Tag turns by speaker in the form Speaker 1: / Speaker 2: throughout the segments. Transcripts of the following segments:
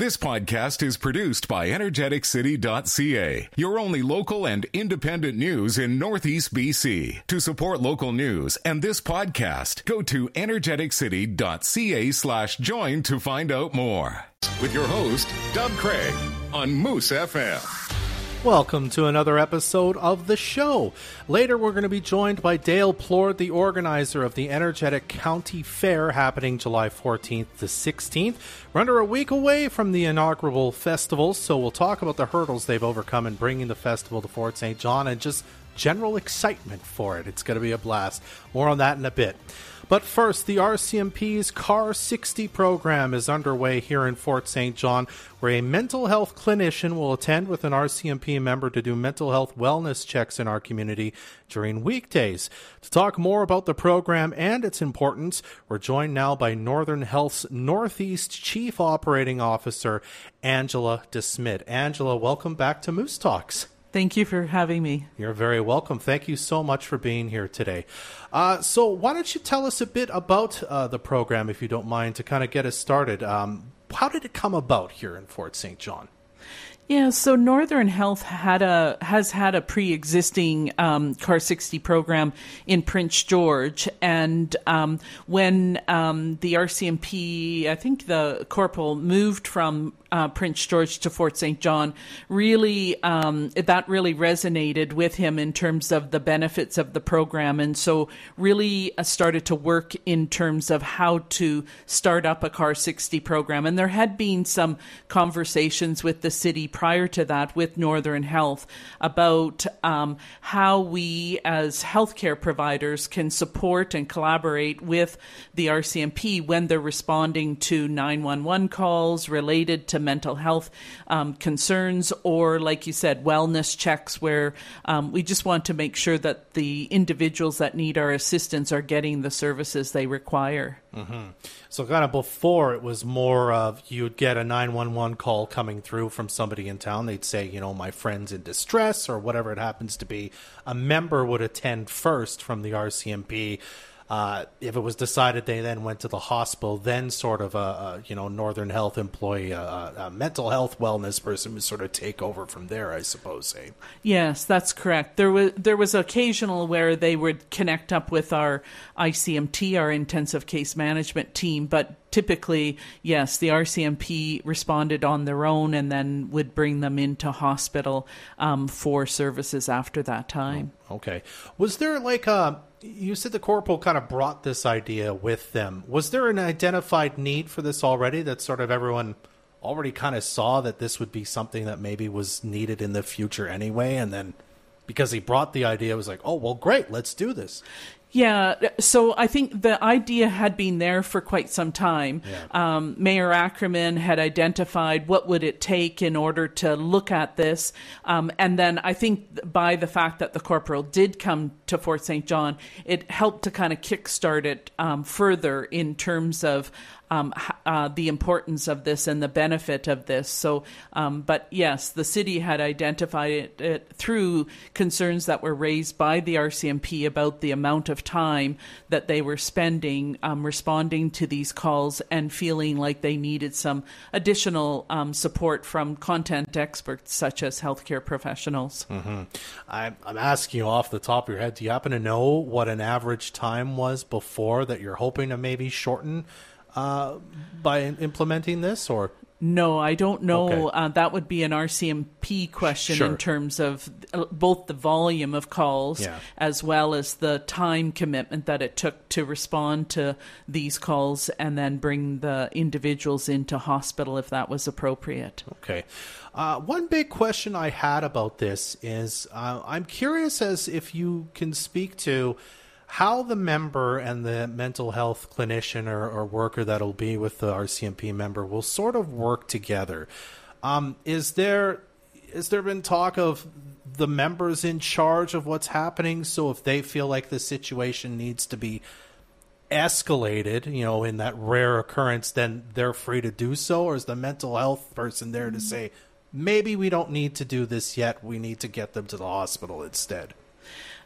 Speaker 1: This podcast is produced by energeticcity.ca, your only local and independent news in Northeast BC. To support local news and this podcast, go to energeticcity.ca slash join to find out more. With your host, Doug Craig on Moose FM.
Speaker 2: Welcome to another episode of the show. Later, we're going to be joined by Dale Plord, the organizer of the Energetic County Fair happening July 14th to 16th. We're under a week away from the inaugural festival, so we'll talk about the hurdles they've overcome in bringing the festival to Fort St. John and just general excitement for it. It's going to be a blast. More on that in a bit. But first, the RCMP's CAR 60 program is underway here in Fort St. John, where a mental health clinician will attend with an RCMP member to do mental health wellness checks in our community during weekdays. To talk more about the program and its importance, we're joined now by Northern Health's Northeast Chief Operating Officer, Angela DeSmit. Angela, welcome back to Moose Talks.
Speaker 3: Thank you for having me.
Speaker 2: You're very welcome. Thank you so much for being here today. Uh, so, why don't you tell us a bit about uh, the program, if you don't mind, to kind of get us started? Um, how did it come about here in Fort St. John?
Speaker 3: Yeah, so Northern Health had a has had a pre-existing um, CAR 60 program in Prince George, and um, when um, the RCMP, I think the corporal moved from uh, Prince George to Fort St. John, really um, that really resonated with him in terms of the benefits of the program, and so really uh, started to work in terms of how to start up a CAR 60 program. And there had been some conversations with the city prior to that with Northern Health about um, how we as healthcare providers can support and collaborate with the RCMP when they're responding to 911 calls related to mental health um, concerns or, like you said, wellness checks where um, we just want to make sure that the individuals that need our assistance are getting the services they require.
Speaker 2: Mm-hmm. So, kind of before, it was more of you'd get a 911 call coming through from somebody in town. They'd say, you know, my friend's in distress or whatever it happens to be. A member would attend first from the RCMP uh, if it was decided they then went to the hospital, then sort of a, a you know Northern Health employee, a, a, mental health wellness person would sort of take over from there, I suppose. Eh?
Speaker 3: Yes, that's correct. There was there was occasional where they would connect up with our ICMT, our intensive case management team, but typically, yes, the RCMP responded on their own and then would bring them into hospital um, for services after that time.
Speaker 2: Oh, okay. Was there like a you said the corporal kind of brought this idea with them. Was there an identified need for this already that sort of everyone already kind of saw that this would be something that maybe was needed in the future anyway? And then because he brought the idea, it was like, oh, well, great, let's do this.
Speaker 3: Yeah, so I think the idea had been there for quite some time. Yeah. Um, Mayor Ackerman had identified what would it take in order to look at this, um, and then I think by the fact that the corporal did come to Fort St. John, it helped to kind of kickstart it um, further in terms of um, uh, the importance of this and the benefit of this. So, um, but yes, the city had identified it, it, through concerns that were raised by the RCMP about the amount of time that they were spending um, responding to these calls and feeling like they needed some additional um, support from content experts such as healthcare professionals.
Speaker 2: Mm-hmm. I'm, I'm asking you off the top of your head, do you happen to know what an average time was before that you're hoping to maybe shorten? Uh, by implementing this, or
Speaker 3: no, I don't know. Okay. Uh, that would be an RCMP question sure. in terms of uh, both the volume of calls yeah. as well as the time commitment that it took to respond to these calls and then bring the individuals into hospital if that was appropriate.
Speaker 2: Okay. Uh, one big question I had about this is uh, I'm curious as if you can speak to how the member and the mental health clinician or, or worker that'll be with the RCMP member will sort of work together. Um, is there is there been talk of the members in charge of what's happening? So if they feel like the situation needs to be escalated, you know, in that rare occurrence, then they're free to do so, or is the mental health person there to mm-hmm. say, maybe we don't need to do this yet, we need to get them to the hospital instead?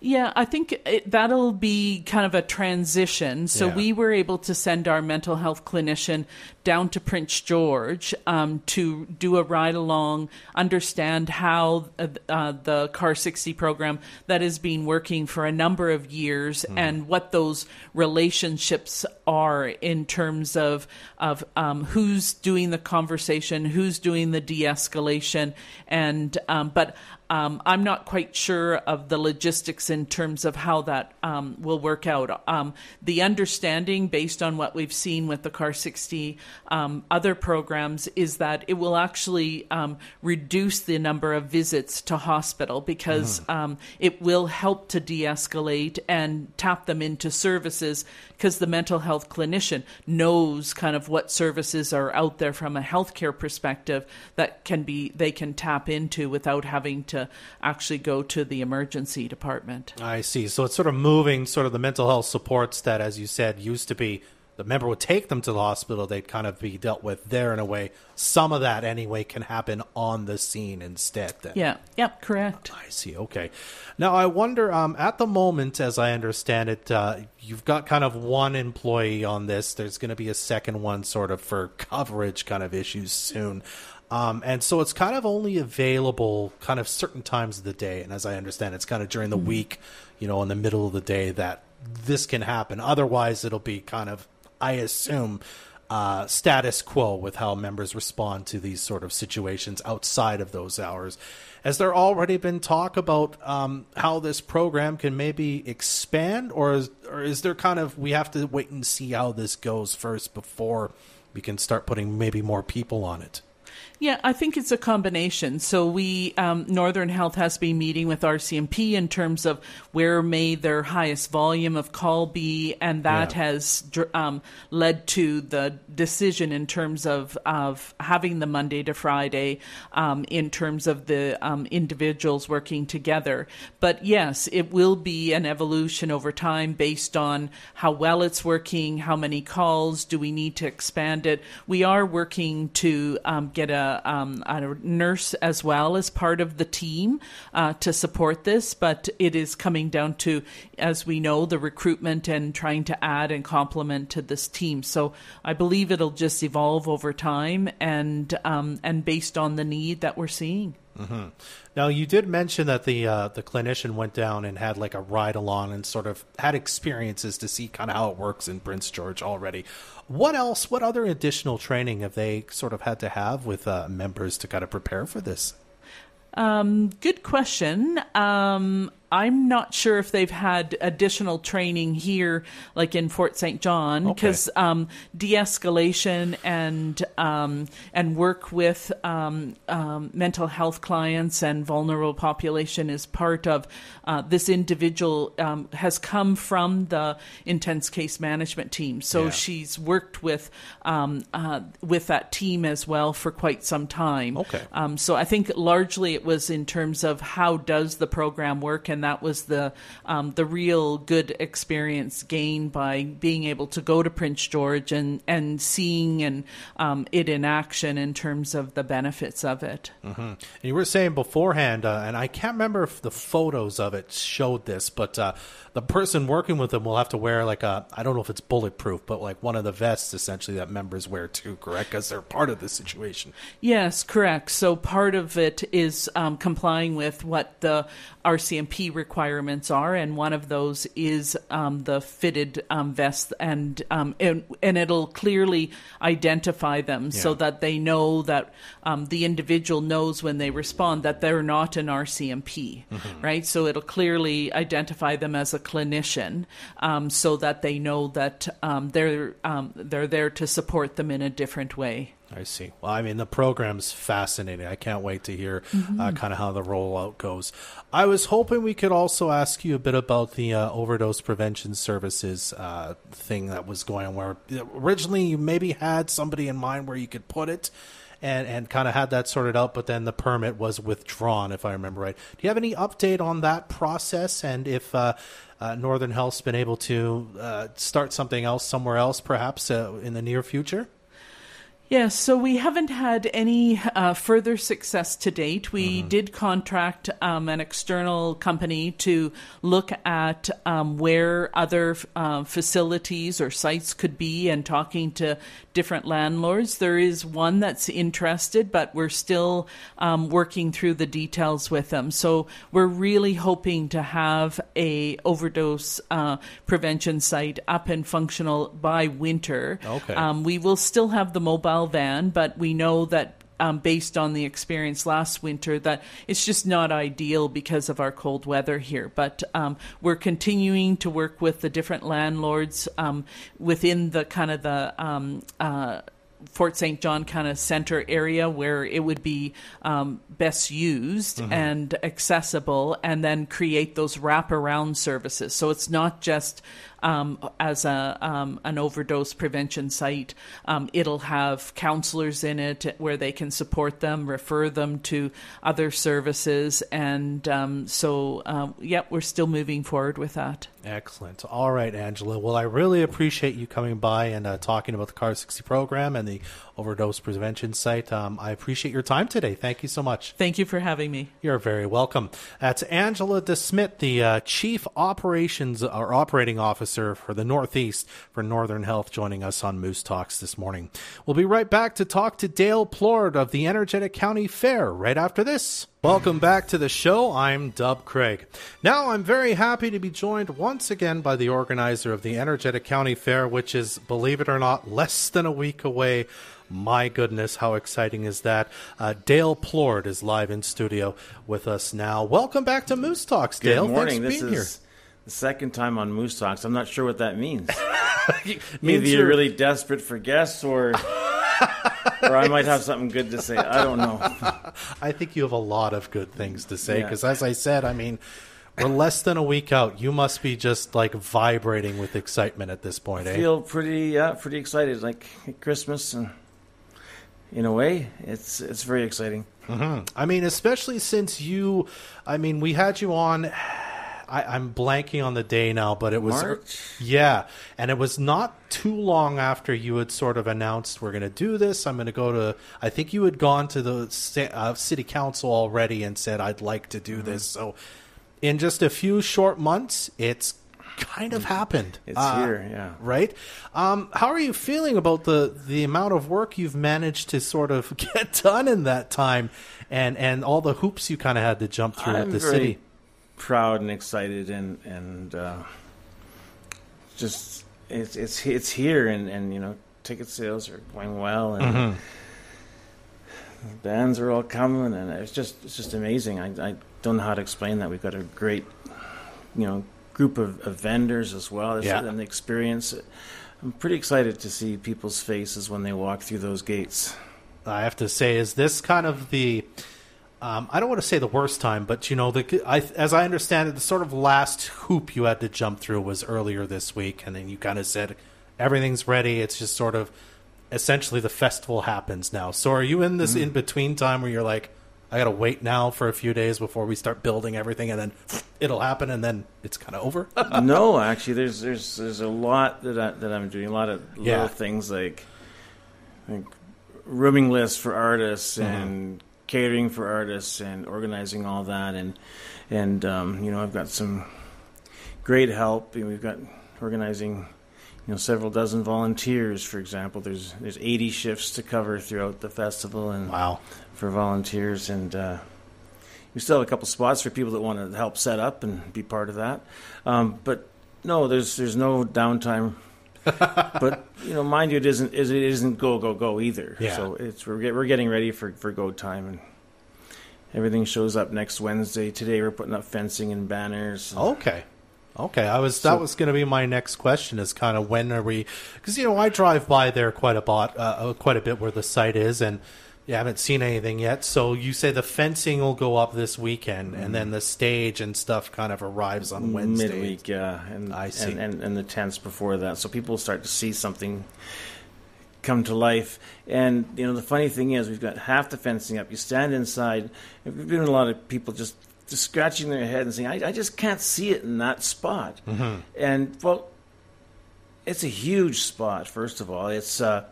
Speaker 3: Yeah, I think it, that'll be kind of a transition. So
Speaker 2: Yeah.
Speaker 3: we were able to send our mental health clinician down to Prince George um, to do a ride along, understand how uh, uh, the Car 60 program that has been working for a number of years and what those relationships are in terms of of um, who's doing the conversation, who's doing the de-escalation, and um, but um, I'm not quite sure of the logistics in terms of how that um, will work out. Um, the understanding, based on what we've seen with the Car 60 um, other programs, is that it will actually um, reduce the number of visits to hospital because um, it will help to de escalate and tap them into services because the mental health clinician knows kind of what services are out there from a healthcare perspective that can be they can tap into without having to actually go to the emergency department.
Speaker 2: I see. So it's sort of moving sort of the mental health supports that, as you said, used to be the member would take them to the hospital. They'd kind of be dealt with there in a way. Some of that, anyway, can happen on the scene instead. Then.
Speaker 3: Yeah, yep, correct.
Speaker 2: I see. Okay. Now I wonder. Um, at the moment, as I understand it, uh, you've got kind of one employee on this. There's going to be a second one, sort of for coverage kind of issues soon. Um, and so it's kind of only available kind of certain times of the day. And as I understand, it's kind of during the week, you know, in the middle of the day that this can happen. Otherwise, it'll be kind of, I assume, uh, status quo with how members respond to these sort of situations outside of those hours. Has there already been talk about um, how this program can maybe expand, or is, or is there kind of we have to wait and see how this goes first before we can start putting maybe more people on it?
Speaker 3: Yeah, I think it's a combination. So we, um, Northern Health has been meeting with RCMP in terms of where may their highest volume of call be, and that
Speaker 2: Yeah.
Speaker 3: has um, led to the decision in terms of of having the Monday to Friday, um, in terms of the um, individuals working together. But yes, it will be an evolution over time based on how well it's working, how many calls do we need to expand it. We are working to um, get a, um, a nurse as well as part of the team uh, to support this, but it is coming down to, as we know, the recruitment and trying to add and complement to this team. So I believe it'll just evolve over time and um, and based on the need that we're seeing.
Speaker 2: Now, you did mention that the uh, the clinician went down and had like a ride along and sort of had experiences to see kind of how it works in Prince George already. What else? What other additional training have they sort of had to have with uh, members to kind of prepare for this?
Speaker 3: Um, good question. Um, I'm not sure if they've had additional training here, like in Fort St. John,
Speaker 2: Okay.
Speaker 3: because um, de-escalation and um, and work with um, um, mental health clients and vulnerable population is part of uh, this individual um, has come from the intense case management team, so
Speaker 2: Yeah.
Speaker 3: she's worked with um, uh, with that team as well for quite some time.
Speaker 2: Okay.
Speaker 3: Um, so I think largely it was in terms of how does the program work, and that was the um, the real good experience gained by being able to go to Prince George and and seeing and um, it in action in terms of the benefits of it.
Speaker 2: And you were saying beforehand, uh, and I can't remember if the photos of it showed this, but uh, the person working with them will have to wear like a I don't know if it's bulletproof, but like one of the vests essentially that members wear too, correct? Because they're part of the situation.
Speaker 3: Yes, correct. So part of it is um, complying with what the RCMP requirements are, and one of those is um, the fitted um, vest, and, um, and and it'll clearly identify them so that they know that um, the individual knows when they respond that they're not an RCMP, right? So it'll clearly identify them as a clinician, um, so that they know that um, they're um, they're there to support them in a different way.
Speaker 2: I see. Well, I mean, the program's fascinating. I can't wait to hear uh, kind of how the rollout goes. I was hoping we could also ask you a bit about the uh, overdose prevention services uh, thing that was going on. Where originally you maybe had somebody in mind where you could put it. And, and kind of had that sorted out, but then the permit was withdrawn, if I remember right. Do you have any update on that process, and if uh, uh, Northern Health's been able to uh, start something else somewhere else, perhaps uh, in the near future?
Speaker 3: Yes, so we haven't had any uh, further success to date. We
Speaker 2: Mm-hmm.
Speaker 3: did contract um, an external company to look at um, where other uh, facilities or sites could be and talking to different landlords. There is one that's interested, but we're still um, working through the details with them. So we're really hoping to have a overdose uh, prevention site up and functional by winter.
Speaker 2: Okay.
Speaker 3: Um, we will still have the mobile van, but we know that um, based on the experience last winter, that it's just not ideal because of our cold weather here. But um, we're continuing to work with the different landlords um, within the kind of the um, uh, Fort St. John kind of center area where it would be um, best used and accessible, and then create those wraparound services. So it's not just um, as a um, an overdose prevention site. Um, it'll have counselors in it where they can support them, refer them to other services, and um, so um, yeah, we're still moving forward with that.
Speaker 2: Excellent. All right, Angela. Well, I really appreciate you coming by and uh, talking about the Car 60 program and the overdose prevention site. Um, I appreciate your time today. Thank you so much.
Speaker 3: Thank you for having me.
Speaker 2: You're very welcome. That's Angela DeSmit, the uh, Chief Operations or Operating Officer for the Northeast for Northern Health, joining us on Moose Talks this morning. We'll be right back to talk to Dale Plord of the Energetic County Fair right after this. Welcome back to the show. I'm Dub Craig. Now, I'm very happy to be joined once again by the organizer of the Energetic County Fair, which is, believe it or not, less than a week away. My goodness, how exciting is that? Uh, Dale Plord is live in studio with us now. Welcome back to Moose Talks, Dale.
Speaker 4: Good morning.
Speaker 2: Thanks
Speaker 4: This
Speaker 2: for being
Speaker 4: is the second time on Moose Talks. I'm not sure what that means. Either you're really desperate for guests, or or I might have something good to say. I don't know.
Speaker 2: I think you have a lot of good things to say
Speaker 4: Yeah.
Speaker 2: because, as I said, I mean, we're less than a week out. You must be just like vibrating with excitement at this point, eh?
Speaker 4: Feel pretty, yeah, pretty excited. Like Christmas, and in a way, it's it's very exciting.
Speaker 2: I mean, especially since you, I mean, we had you on. I, I'm blanking on the day now, but it was
Speaker 4: March?
Speaker 2: yeah, and it was not too long after you had sort of announced we're going to do this. I'm going to go to. I think you had gone to the uh, city council already and said I'd like to do
Speaker 4: Mm-hmm.
Speaker 2: this. So, in just a few short months, it's kind of happened.
Speaker 4: It's
Speaker 2: Uh,
Speaker 4: here, yeah.
Speaker 2: right? Um, how are you feeling about the the amount of work you've managed to sort of get done in that time, and and all the hoops you kind of had to jump through
Speaker 4: I'm
Speaker 2: at the
Speaker 4: very
Speaker 2: city?
Speaker 4: Proud and excited, and and uh, just it's it's it's here, and and you know, ticket sales are going well, and
Speaker 2: Mm-hmm.
Speaker 4: bands are all coming, and it's just it's just amazing. I I don't know how to explain that. We've got a great, you know, group of, of vendors as well,
Speaker 2: Yeah.
Speaker 4: and the experience. I'm pretty excited to see people's faces when they walk through those gates.
Speaker 2: I have to say, is this kind of the um, I don't want to say the worst time, but you know, the I, as I understand it, the sort of last hoop you had to jump through was earlier this week, and then you kind of said everything's ready. It's just sort of essentially the festival happens now. So are you in this in between time where you're like, I got to wait now for a few days before we start building everything, and then it'll happen, and then it's kind of over?
Speaker 4: no, actually, there's there's there's a lot that I, that I'm doing. A lot of
Speaker 2: Yeah.
Speaker 4: things like, like rooming lists for artists
Speaker 2: Mm-hmm.
Speaker 4: and catering for artists and organizing all that and and um, you know I've got some great help. And we've got organizing. You know, several dozen volunteers. For example, there's there's 80 shifts to cover throughout the festival, and
Speaker 2: wow.
Speaker 4: for volunteers, and uh, we still have a couple spots for people that want to help set up and be part of that. Um, but no, there's there's no downtime. but you know, mind you, it isn't is it isn't go go go either.
Speaker 2: Yeah.
Speaker 4: So it's we're get, we're getting ready for for go time and. Everything shows up next Wednesday. Today we're putting up fencing and banners.
Speaker 2: Okay. Okay, I was that was going to be my next question is kind of when are we because you know I drive by there quite a bit uh, quite a bit where the site is and you haven't seen anything yet so you say the fencing will go up this weekend and then the stage and stuff kind of arrives on Wednesday
Speaker 4: midweek, yeah, and
Speaker 2: I see.
Speaker 4: And, and and the tents before that, so people start to see something come to life. And you know, the funny thing is, we've got half the fencing up. You stand inside. and We've been a lot of people just. Just scratching their head and saying, I, "I just can't see it in that spot." And well, it's a huge spot. First of all, it's uh,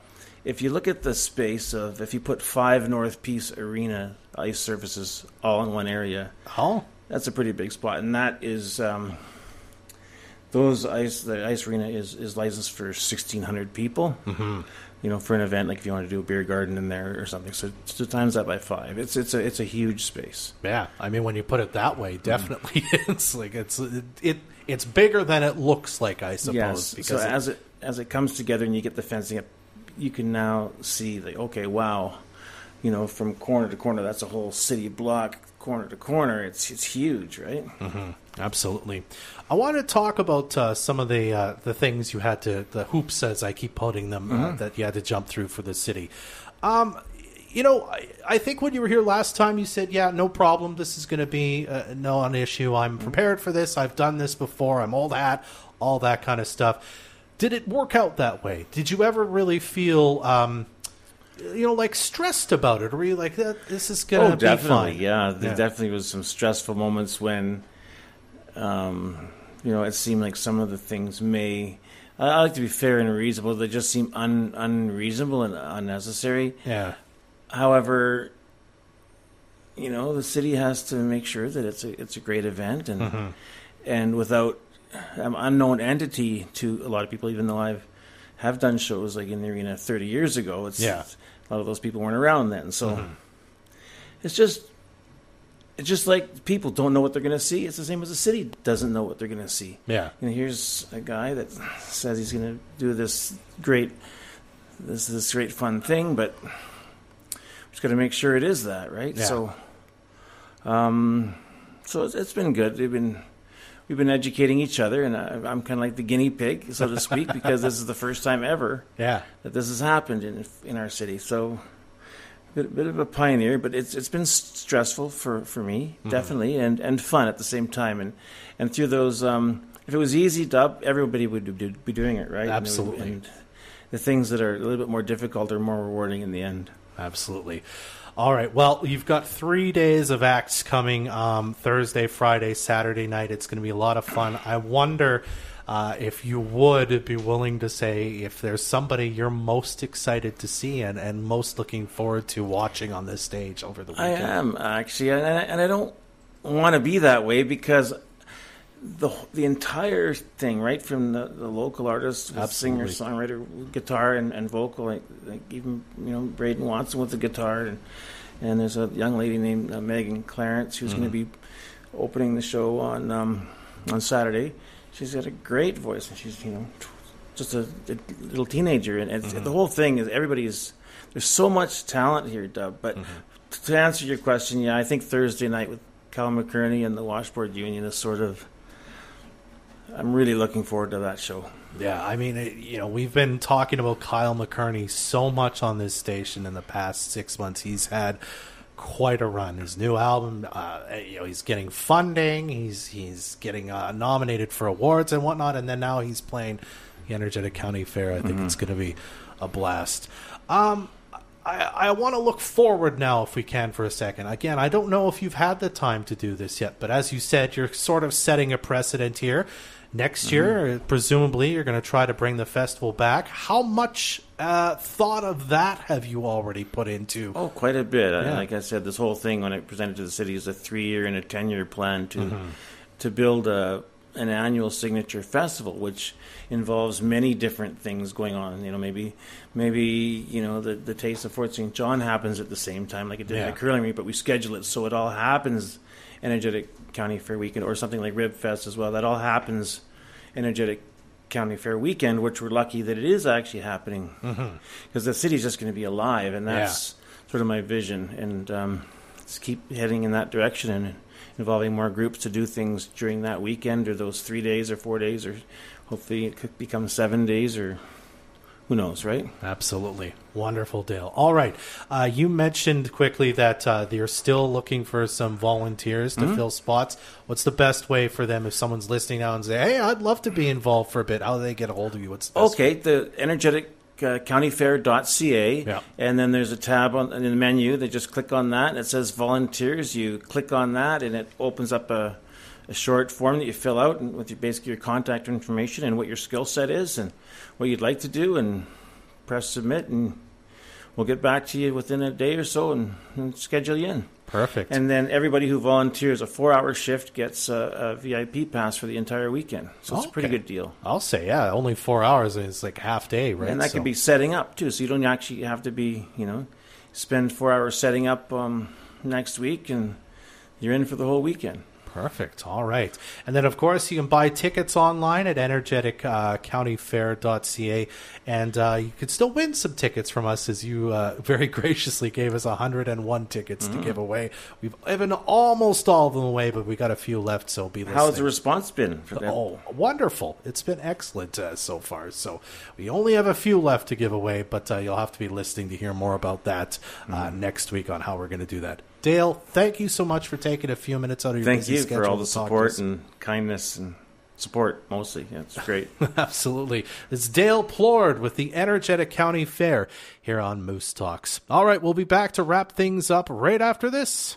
Speaker 4: if you look at the space of if you put five North Peace Arena ice surfaces all in one area,
Speaker 2: Oh,
Speaker 4: that's a pretty big spot, and that is um, those ice. The ice arena is is licensed for sixteen hundred people. Mm-hmm. You know, for an event like if you want to do a beer garden in there or something. So, so times that by five. It's it's a it's a huge space.
Speaker 2: yeah. I mean, when you put it that way, definitely it's like it's it, it it's bigger than it looks like. I suppose
Speaker 4: yes.
Speaker 2: because
Speaker 4: so
Speaker 2: it-
Speaker 4: as it as it comes together and you get the fencing up, you can now see like okay, wow, you know, from corner to corner, that's a whole city block, corner to corner. It's it's huge, right?
Speaker 2: Absolutely. I want to talk about uh, some of the uh, the things you had to the hoops, as I keep putting them, uh, that you had to jump through for the city. Um, you know, I, I think when you were here last time, you said, "Yeah, no problem. This is going to be uh, no an issue. I'm prepared for this. I've done this before. I'm all that, all that kind of stuff." Did it work out that way? Did you ever really feel? Um, you know, like stressed about it, or were you like, "That this is gonna
Speaker 4: oh,
Speaker 2: be
Speaker 4: definitely.
Speaker 2: fine"?
Speaker 4: Yeah, there
Speaker 2: Yeah.
Speaker 4: definitely was some stressful moments when, um, you know, it seemed like some of the things may. I, I like to be fair and reasonable. They just seem un, unreasonable and unnecessary.
Speaker 2: Yeah,
Speaker 4: However, you know, the city has to make sure that it's a it's a great event, and and without an unknown entity to a lot of people, even though I've have done shows like in the arena 30 years ago, it's
Speaker 2: Yeah.
Speaker 4: a lot of those people weren't around then, so it's just. It's just like people don't know what they're going to see. It's the same as the city doesn't know what they're going to see.
Speaker 2: yeah.
Speaker 4: Know, here's a guy that says he's going to do this great, this is this great fun thing, but just got to make sure it is that, right?
Speaker 2: Yeah.
Speaker 4: So, um, so it's, it's been good. They've been we've been educating each other, and I, I'm kind of like the guinea pig, so to speak, because this is the first time ever
Speaker 2: Yeah.
Speaker 4: that this has happened in in our city. So, bit, bit of a pioneer, but it's it's been stressful for, for me, definitely, and, and fun at the same time. And and through those, um, if it was easy, dub, everybody would do, be doing it, right? And
Speaker 2: Absolutely.
Speaker 4: And the things that are a little bit more difficult are more rewarding in the end.
Speaker 2: Absolutely. All right. Well, you've got three days of acts coming um, Thursday, Friday, Saturday night. It's going to be a lot of fun. I wonder uh, if you would be willing to say if there's somebody you're most excited to see and, and most looking forward to watching on this stage over the weekend.
Speaker 4: I am actually, and I, and I don't want to be that way because the the entire thing, right from the, the local artist, singer, songwriter, guitar, and, and vocal, like, like even you know Braden Watson with the guitar, and and there's a young lady named uh, Megan Clarence who's going to be opening the show on um, on Saturday. She's got a great voice, and she's you know just a, a little teenager, and it's, the whole thing is everybody's. There's so much talent here, Dub. But to answer your question, yeah, I think Thursday night with Kyle McKearney and the Washboard Union is sort of. I'm really looking forward to that show.
Speaker 2: Yeah, I mean, it, you know, we've been talking about Kyle McKearney so much on this station in the past six months. He's had quite a run. His new album, uh, you know, he's getting funding. He's he's getting uh, nominated for awards and whatnot, and then now he's playing the Energetic County Fair. I think it's going to be a blast. Um, I, I want to look forward now, if we can, for a second. Again, I don't know if you've had the time to do this yet, but as you said, you're sort of setting a precedent here. Next year, presumably, you're going to try to bring the festival back. How much uh, thought of that have you already put into?
Speaker 4: Oh, quite a bit. Uh,
Speaker 2: Yeah.
Speaker 4: Like I said, this whole thing when it presented to the city is a three-year and a ten-year plan to
Speaker 2: Mm-hmm.
Speaker 4: to build a an annual signature festival, which involves many different things going on. You know, maybe maybe you know the the taste of Fort St. John happens at the same time, like it did
Speaker 2: Yeah.
Speaker 4: at curling meet, but we schedule it so it all happens energetic County Fair weekend, or something like Rib Fest as well. That all happens energetic County Fair weekend, which we're lucky that it is actually happening because the city's just going to be alive, and that's sort of my vision. And um, let's keep heading in that direction and involving more groups to do things during that weekend or those three days or four days, or hopefully it could become seven days or who knows, right?
Speaker 2: Absolutely. Wonderful, Dale. All right. Uh, you mentioned quickly that uh, you're still looking for some volunteers to
Speaker 4: Mm-hmm.
Speaker 2: fill spots. What's the best way for them if someone's listening now and say, hey, I'd love to be involved for a bit? How do they get a hold of you? What's the best
Speaker 4: Okay, the energetic uh, countyfair.ca
Speaker 2: Yeah.
Speaker 4: and then there's a tab on in the menu they just click on that and it says volunteers you click on that and it opens up a, a short form that you fill out and with your, basically your contact information and what your skill set is and what you'd like to do and press submit and we'll get back to you within a day or so and, and schedule you in.
Speaker 2: Perfect.
Speaker 4: And then everybody who volunteers a four-hour shift gets a, a VIP pass for the entire weekend. So it's a pretty good deal.
Speaker 2: I'll say, yeah, only four hours is like half day, right?
Speaker 4: And that
Speaker 2: So-
Speaker 4: could be setting up too, so you don't actually have to be, you know, spend four hours setting up um, next week, and you're in for the whole weekend.
Speaker 2: Perfect. All right. And then, of course, you can buy tickets online at energeticcountyfair.ca. And uh, you could still win some tickets from us as you uh, very graciously gave us 101 tickets
Speaker 4: Mm-hmm.
Speaker 2: to give away. We've given almost all of them away, but we got a few left, so be listening.
Speaker 4: How's the response been for that?
Speaker 2: Oh, wonderful. It's been excellent uh, so far. So we only have a few left to give away, but uh, you'll have to be listening to hear more about that uh,
Speaker 4: Mm-hmm.
Speaker 2: next week on how we're going to do that. Dale, thank you so much for taking a few minutes out of your
Speaker 4: Thank
Speaker 2: busy
Speaker 4: you
Speaker 2: schedule
Speaker 4: for all the support and kindness and support mostly. Yeah, it's great.
Speaker 2: Absolutely. It's Dale Plord with the Energetic County Fair here on Moose Talks. All right, we'll be back to wrap things up right after this.